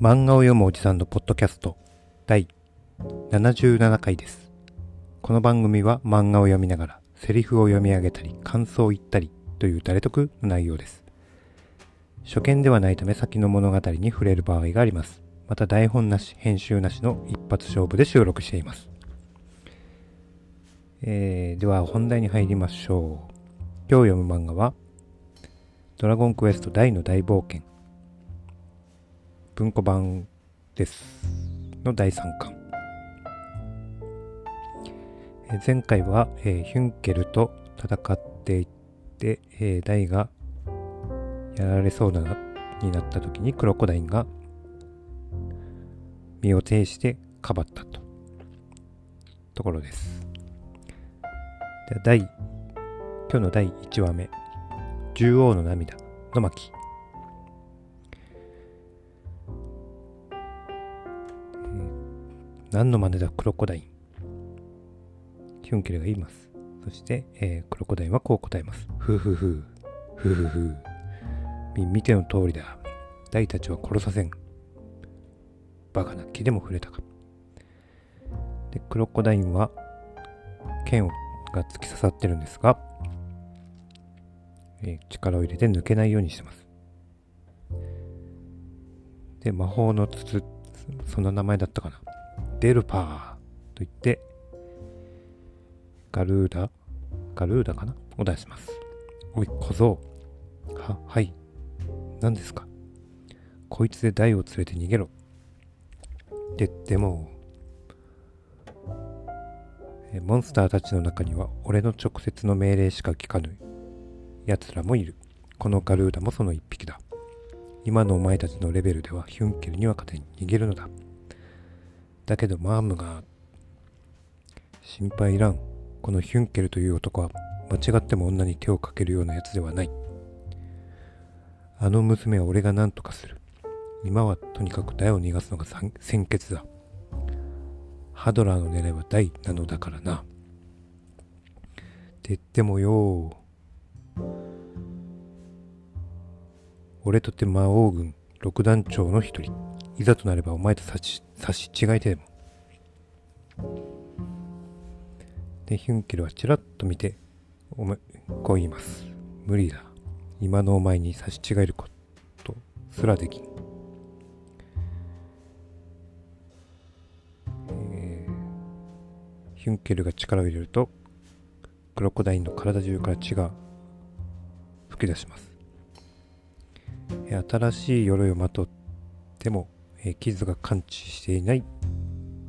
漫画を読むおじさんのポッドキャスト第77回です。この番組は漫画を読みながらセリフを読み上げたり感想を言ったりという誰得の内容です。初見ではないため先の物語に触れる場合があります。また台本なし、編集なしの一発勝負で収録しています。えー、では本題に入りましょう。今日読む漫画はドラゴンクエスト大の大冒険文庫版です。の第3巻。え前回は、えーヒュンケルと戦っていって、えーダイがやられそうなになった時にクロコダインが身を挺してかばったと。ところです。で第今日の第1話目。獣王の涙の巻。何の真似だクロコダイン。ヒュンケルが言います。そして、えークロコダインはこう答えます。ふふふ。ふふふ。み見ての通りだ。ダイたちは殺させん。バカな気でも触れたか。でクロコダインは剣をが突き刺さってるんですが、えー力を入れて抜けないようにしてます。で魔法の筒その名前だったかな。デルパーと言ってガルーダガルーダかな？を出します。おい小僧。ははい。何ですか？こいつでダイを連れて逃げろ。ででもモンスターたちの中には俺の直接の命令しか聞かぬ。奴らもいる。このガルーダもその一匹だ。今のお前たちのレベルではヒュンケルには勝てに逃げるのだ。だけどマームが心配いらん。このヒュンケルという男は間違っても女に手をかけるようなやつではない。あの娘は俺が何とかする。今はとにかくダイを逃がすのが先決だ。ハドラーの狙いはダイなのだからな。って言ってもよ俺とて魔王軍六団長の一人。いざとなればお前と差し差し違いてでも。でヒュンケルはちらっと見てお前こう言います。無理だ。今のお前に差し違えることすらできん。えーヒュンケルが力を入れるとクロコダインの体中から血が吹き出します。新しい鎧をまとっても、えー傷が感知していないっ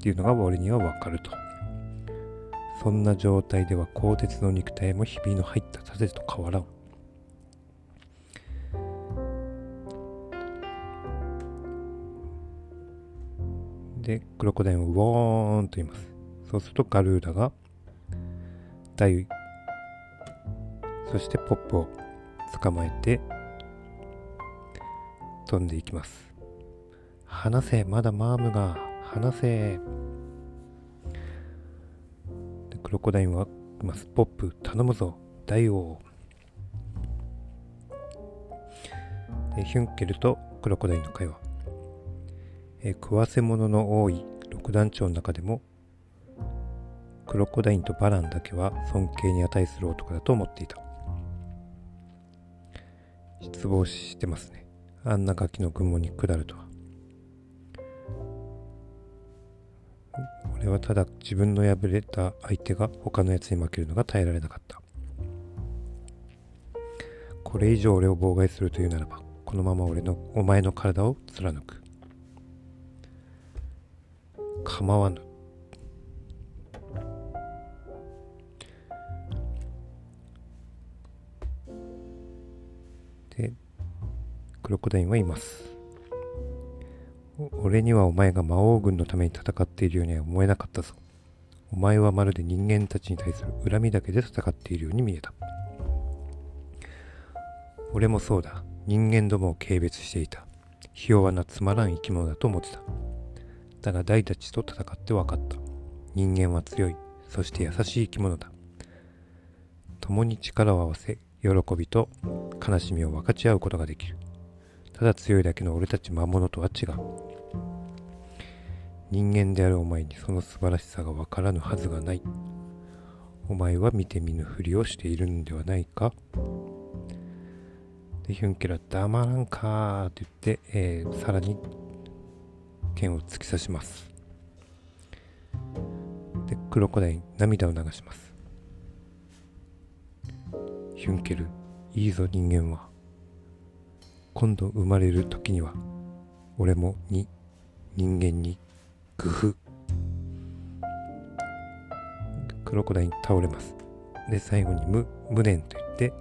ていうのが俺にはわかると。そんな状態では鋼鉄の肉体もひびの入った盾と変わらん。でクロコダインをウォーンと言います。そうするとガルーダがダイそしてポップを捕まえて飛んでいきます。離せまだマームが離せ。クロコダインは言いますポップ頼むぞ。ダイ王。でヒュンケルとクロコダインの会話。え食わせ物の多い六団長の中でもクロコダインとバランだけは尊敬に値する男だと思っていた。失望してますね。あんなガキの雲に下るとは。俺はただ自分の敗れた相手が他のやつに負けるのが耐えられなかった。これ以上俺を妨害するというならばこのまま俺のお前の体を貫く。構わぬ。でクロコダインはいます。俺にはお前が魔王軍のために戦っているようには思えなかったぞ。お前はまるで人間たちに対する恨みだけで戦っているように見えた。俺もそうだ。人間どもを軽蔑していた。ひ弱なつまらん生き物だと思ってた。だが大たちと戦って分かった。人間は強い。そして優しい生き物だ。共に力を合わせ喜びと悲しみを分かち合うことができる。ただ強いだけの俺たち魔物とは違う。人間であるお前にその素晴らしさがわからぬはずがない。お前は見て見ぬふりをしているんではないか。でヒュンケルは黙らんかーって言って、えー、さらに剣を突き刺します。でクロコダイン涙を流します。ヒュンケルいいぞ人間は。今度生まれる時には俺もに人間に工夫クロコダイン倒れます。で最後に無無念と言って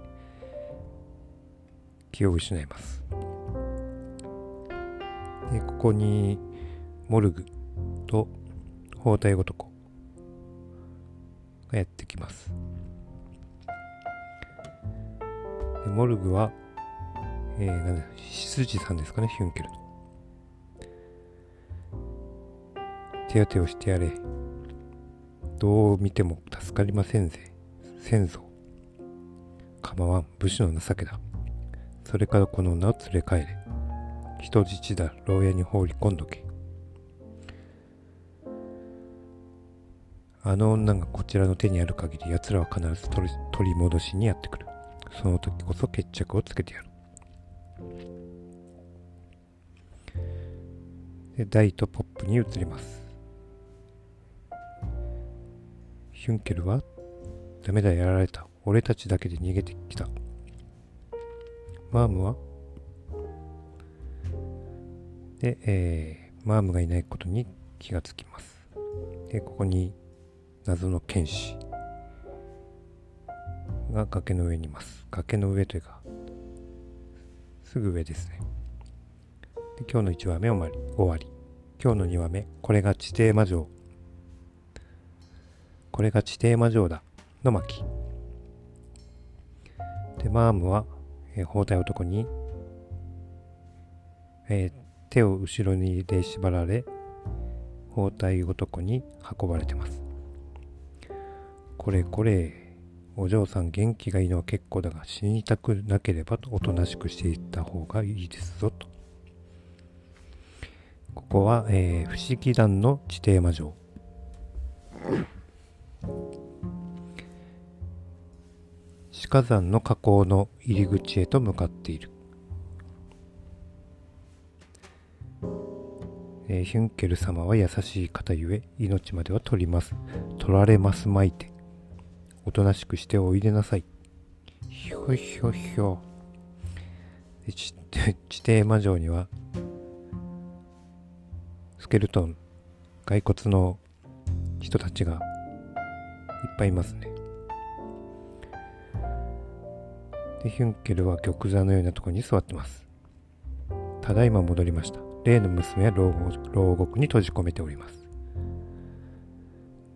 気を失います。でここにモルグと包帯男がやってきます。モルグは、えー、なんだ羊さんですかねヒュンケル。の手当てをしてやれ。どう見ても助かりませんぜ。先祖。構わん。武士の情けだ。それからこの女を連れ帰れ。人質だ。牢屋に放り込んどけ。あの女がこちらの手にある限り奴らは必ず取り戻しにやってくる。その時こそ決着をつけてやる。でダイとポップに移ります。ヒュンケルはダメだやられた。俺たちだけで逃げてきた。マームはで、えー、マームがいないことに気がつきます。でここに謎の剣士が崖の上にいます。崖の上というかすぐ上ですね。で今日の1話目終わり終わり。今日の2話目これが地底魔女これが地底魔女だ。の巻。でマームは、えー、包帯男に、えー、手を後ろにで縛られ包帯男に運ばれてます。これこれ。お嬢さん元気がいいのは結構だが死にたくなければとおとなしくしていった方がいいですぞと。ここは、えー、不思議団の地底魔女鹿山の河口の入り口へと向かっている、えー、ヒュンケル様は優しい方ゆえ命までは取ります。取られますまいて。おとなしくしておいでなさい。ひょひょひょ。地底魔女にはスケルトン骸骨の人たちがいっぱいいますね。でヒュンケルは玉座のようなところに座ってます。ただいま戻りました。例の娘は牢獄に閉じ込めております。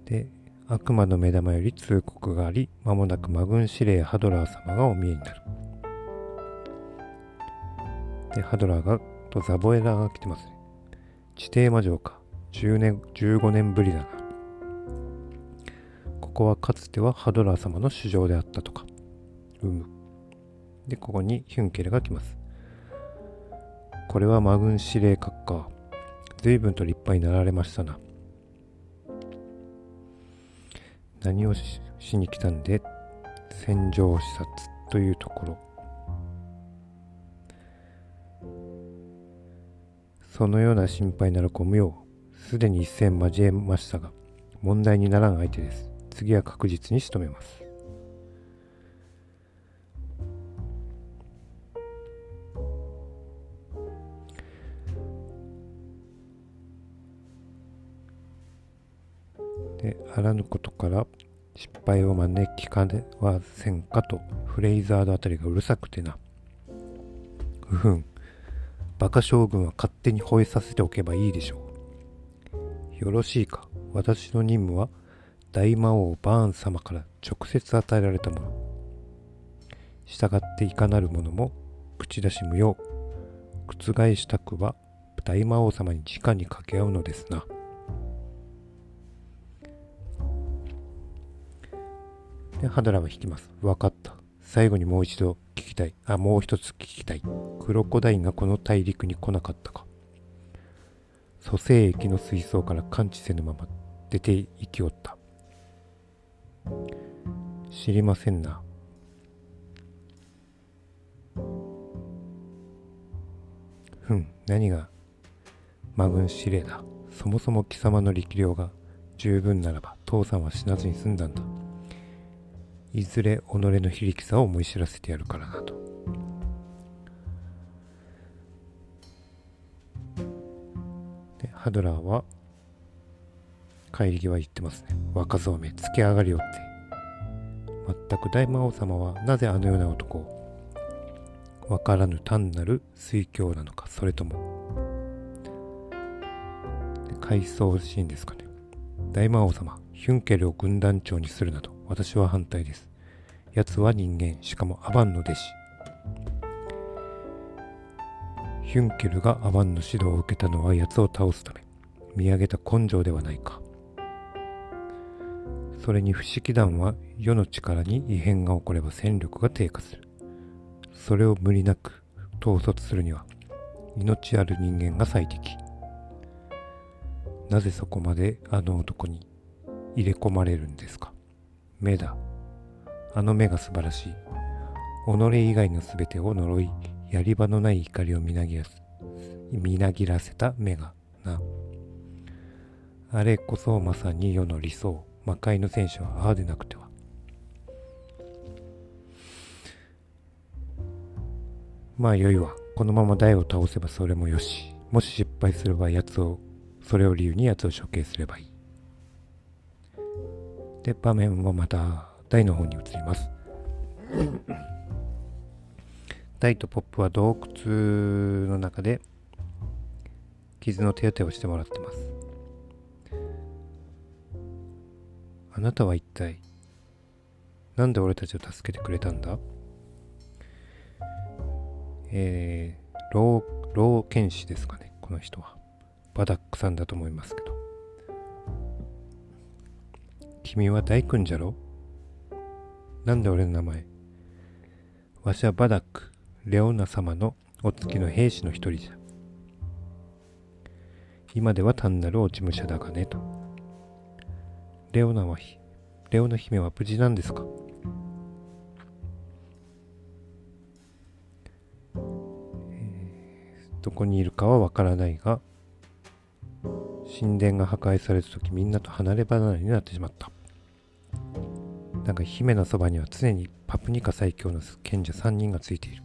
で悪魔の目玉より通告があり間もなく魔軍司令ハドラー様がお見えになる。でハドラーがとザボエラーが来てますね。地底魔女か。10年15年ぶりだな。ここはかつてはハドラー様の主場であったとか。うむ。でここにヒュンケルが来ます。これは魔軍司令閣下随分と立派になられましたな。何をしに来たんで戦場視察というところ。そのような心配ならご無用。すでに一戦交えましたが問題にならん相手です。次は確実に仕留めます。らぬことから失敗を招きかねはせんかとフレイザードあたりがうるさくてな。ふふん。馬鹿将軍は勝手に吠えさせておけばいいでしょう。よろしいか。私の任務は大魔王バーン様から直接与えられたもの。従っていかなる者も口出し無用。覆したくは大魔王様に直に掛け合うのですな。で、ハドラーは引きます。分かった。最後にもう一度聞きたい。あ、もう一つ聞きたい。クロコダインがこの大陸に来なかったか。蘇生液の水槽から感知せぬまま出て行きおった。知りませんな。ふん、何が？魔軍司令だ。そもそも貴様の力量が十分ならば父さんは死なずに済んだんだ。いずれ己の非力さを思い知らせてやるからなと。でハドラーは帰り際言ってますね。若造め、つけ上がりよって。全く大魔王様はなぜあのような男を？わからぬ単なる水郷なのか、それとも、回想シーンですかね。大魔王様、ヒュンケルを軍団長にするなど、私は反対です。奴は人間、しかもアバンの弟子。ヒュンケルがアバンの指導を受けたのは奴を倒すため、見上げた根性ではないか。それに不思議団は世の力に異変が起これば戦力が低下する。それを無理なく統率するには命ある人間が最適。なぜそこまであの男に入れ込まれるんですか？目だ。あの目が素晴らしい。己以外の全てを呪い、やり場のない怒りをみなぎらせ、みなぎらせた目がな。あれこそまさに世の理想。魔界の戦士はああでなくては。まあ良いわ。このまま台を倒せばそれもよし。もし失敗すれば奴を、それを理由に奴を処刑すればいい。で、場面はまた台の方に移ります。台とポップは洞窟の中で傷の手当てをしてもらってます。あなたは一体なんで俺たちを助けてくれたんだ？えー、老、老剣士ですかね、この人は。バダックさんだと思いますけど。君は大君じゃろ？なんで俺の名前？わしはバダック、レオナ様のお付きの兵士の一人じゃ。今では単なる落ち武者だがね、と。レオナはひ、レオナ姫は無事なんですか、どこにいるかはわからないが、神殿が破壊された時みんなと離れ離れになってしまった。なんか姫のそばには常にパプニカ最強の賢者3人がついている。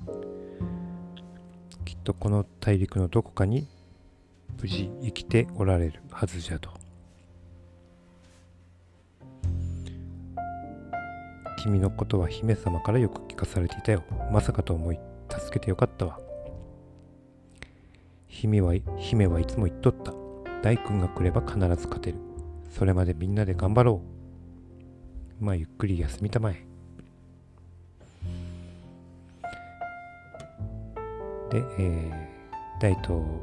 きっとこの大陸のどこかに無事生きておられるはずじゃと。君のことは姫様からよく聞かされていたよ。まさかと思い、助けてよかったわ。姫は、姫はいつも言っとった。大君が来れば必ず勝てる。それまでみんなで頑張ろう。まあゆっくり休みたまえ。で、えー、大と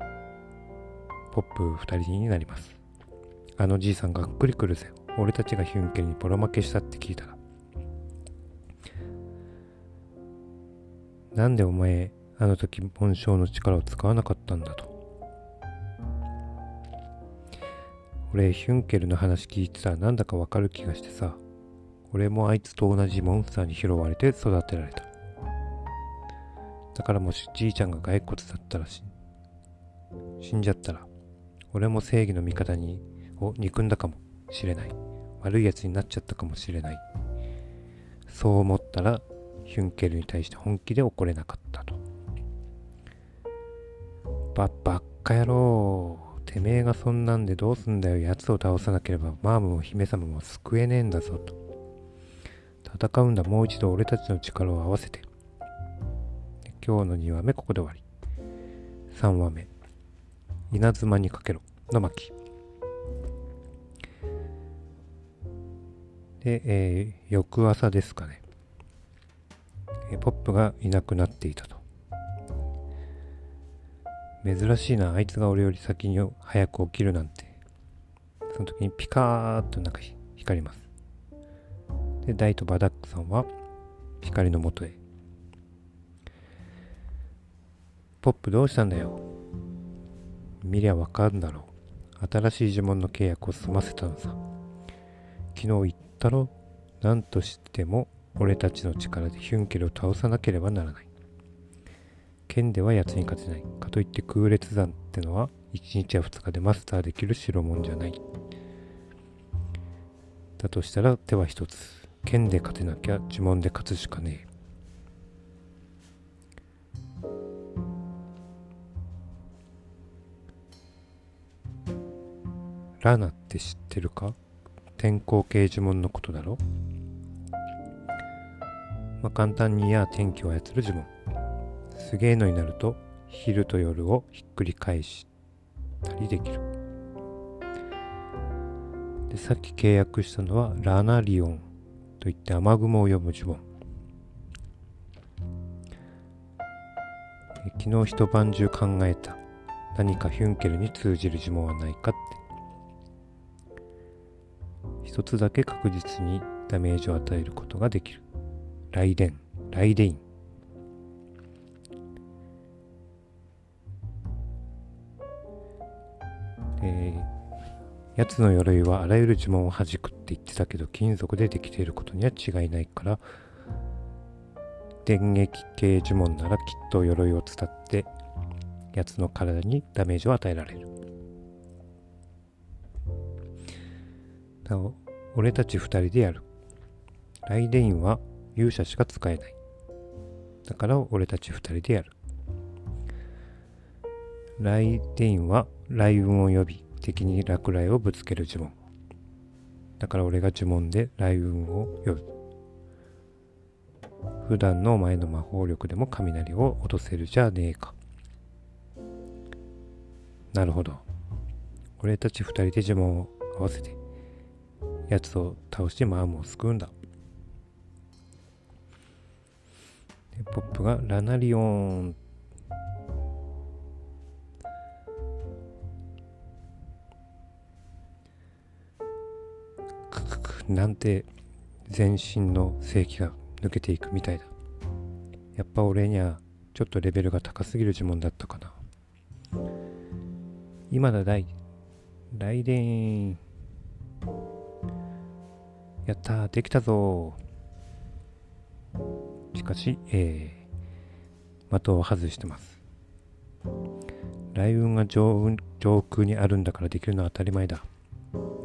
ポップ2人になります。あのじいさんがっくり来るぜ。俺たちがヒュンケルにボロ負けしたって聞いたら。なんでお前、あの時紋章の力を使わなかったんだと。俺、ヒュンケルの話聞いてたらなんだかわかる気がしてさ。俺もあいつと同じモンスターに拾われて育てられた。だからもしじいちゃんが骸骨だったらし死んじゃったら、俺も正義の味方にを憎んだかもしれない。悪い奴になっちゃったかもしれない。そう思ったら、ヒュンケルに対して本気で怒れなかったと。ば、ばっか野郎。てめえがそんなんでどうすんだよ。奴を倒さなければマームも姫様も救えねえんだぞと。戦うんだ。もう一度俺たちの力を合わせて。今日の2話目ここで終わり。3話目。稲妻にかけろ。の巻で、えー、翌朝ですかね、えー、ポップがいなくなっていたと。珍しいなあいつが俺より先に早く起きるなんて。その時にピカーッとなんか光ります。で、ダイとバダックさんは光のもとへ。ポップどうしたんだよ。見りゃわかるんだろう。新しい呪文の契約を済ませたのさ。昨日言ったろ。何としても俺たちの力でヒュンケルを倒さなければならない。剣では奴に勝てない。かといって空列山ってのは1日や2日でマスターできる代物じゃない。だとしたら手は一つ。剣で勝てなきゃ呪文で勝つしかねえ。ラナって知ってるか？天候系呪文のことだろ？まあ、簡単にや天気を操る呪文。すげえのになると昼と夜をひっくり返したりできる。でさっき契約したのはラナリオンといって雨雲を呼ぶ呪文。昨日一晩中考えた。何かヒュンケルに通じる呪文はないかって。一つだけ確実にダメージを与えることができる。ライデン、えー、やつの鎧はあらゆる呪文を弾くって言ってたけど金属でできていることには違いないから電撃系呪文ならきっと鎧を伝ってやつの体にダメージを与えられる。なお俺たち二人でやる。ライデインは勇者しか使えない。だから俺たち二人でやる。ライデインは雷雲を呼び、敵に落雷をぶつける呪文。だから俺が呪文で雷雲を呼ぶ。普段のお前の魔法力でも雷を落とせるじゃねえか。なるほど。俺たち二人で呪文を合わせてやつを倒してマームを救うんだ。ポップがラナリオンなんて全身の正気が抜けていくみたいだ。やっぱ俺にはちょっとレベルが高すぎる呪文だったかな。今だ大、雷電。やったできたぞしかし、えー、的を外してます。雷雲が上上空にあるんだからできるのは当たり前だ。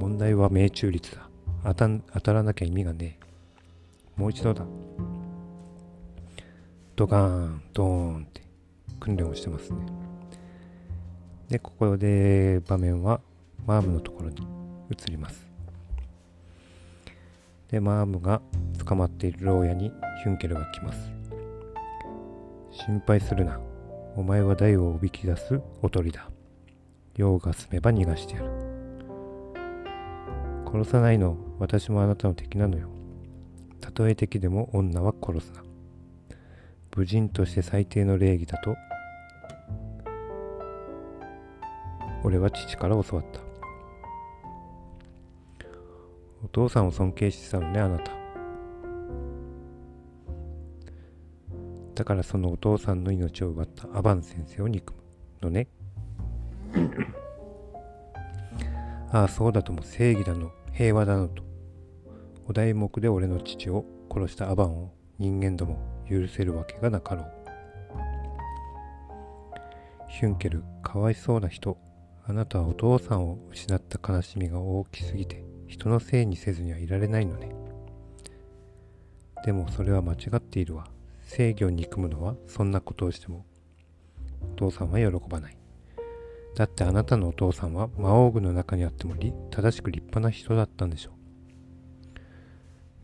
問題は命中率だ。当た当たらなきゃ意味がねえ。もう一度だ。ドカーン、ドーンって訓練をしてますね。で、ここで場面はマームのところに移ります。でマームが捕まっている牢屋にヒュンケルが来ます心配するなお前は大をおびき出すおとりだ用が済めば逃がしてやる殺さないの私もあなたの敵なのよたとえ敵でも女は殺すな武人として最低の礼儀だと俺は父から教わったお父さんを尊敬してたのね、あなた。だからそのお父さんの命を奪ったアバン先生を憎むのね。ああ、そうだとも正義だの、平和だのと。お題目で俺の父を殺したアバンを人間ども許せるわけがなかろう。ヒュンケル、かわいそうな人。あなたはお父さんを失った悲しみが大きすぎて人のせいにせずにはいられないのね。でもそれは間違っているわ。制御を憎むのはそんなことをしてもお父さんは喜ばない。だってあなたのお父さんは魔王具の中にあっても正しく立派な人だったんでしょう。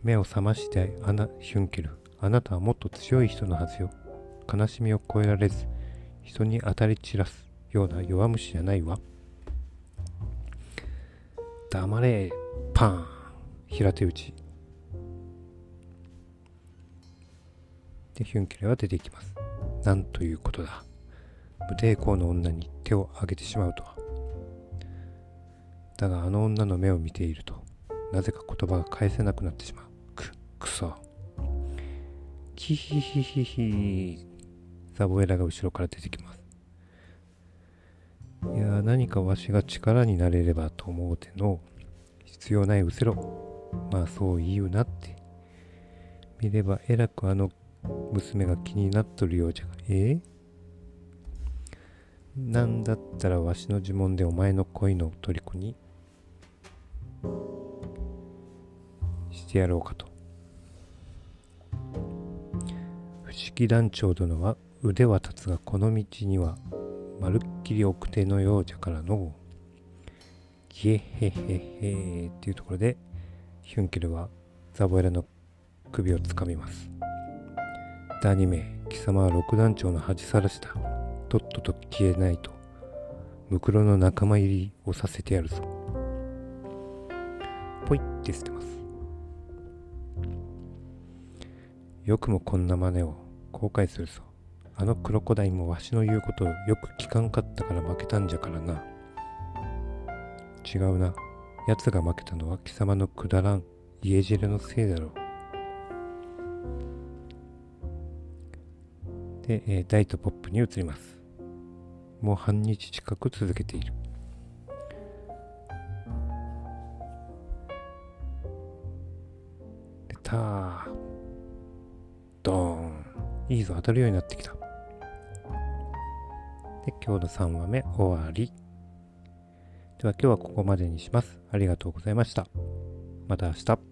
目を覚ましてアナ・ヒュンケル。あなたはもっと強い人のはずよ。悲しみを超えられず、人に当たり散らすような弱虫じゃないわ。黙れパーン平手打ちでヒュンケルは出てきますなんということだ無抵抗の女に手を挙げてしまうと。はだがあの女の目を見ているとなぜか言葉が返せなくなってしまう。くくそ。キヒヒヒヒザボエラが後ろから出てきます。いや何かわしが力になれればと思うての必要ないうせろ。まあそう言うなって。見ればえらくあの娘が気になっとるようじゃが。えー、なんだったらわしの呪文でお前の恋の虜にしてやろうかと。不思議団長殿は腕は立つがこの道にはまるっきり奥手のようじゃからのキエヘヘヘっていうところでヒュンケルはザボエラの首をつかみます。ダニメ貴様は六団長の恥さらしだ。とっとと消えないとムクロの仲間入りをさせてやるぞ。ポイって捨てます。よくもこんな真似を後悔するぞ。あのクロコダイもわしの言うことをよく聞かんかったから負けたんじゃからな。違うな。奴が負けたのは貴様のくだらん家汁のせいだろう。で、えー、大とポップに移ります。もう半日近く続けている。で、たー。ドーン。いいぞ、当たるようになってきた。で、今日の3話目終わり。では今日はここまでにします。ありがとうございました。また明日。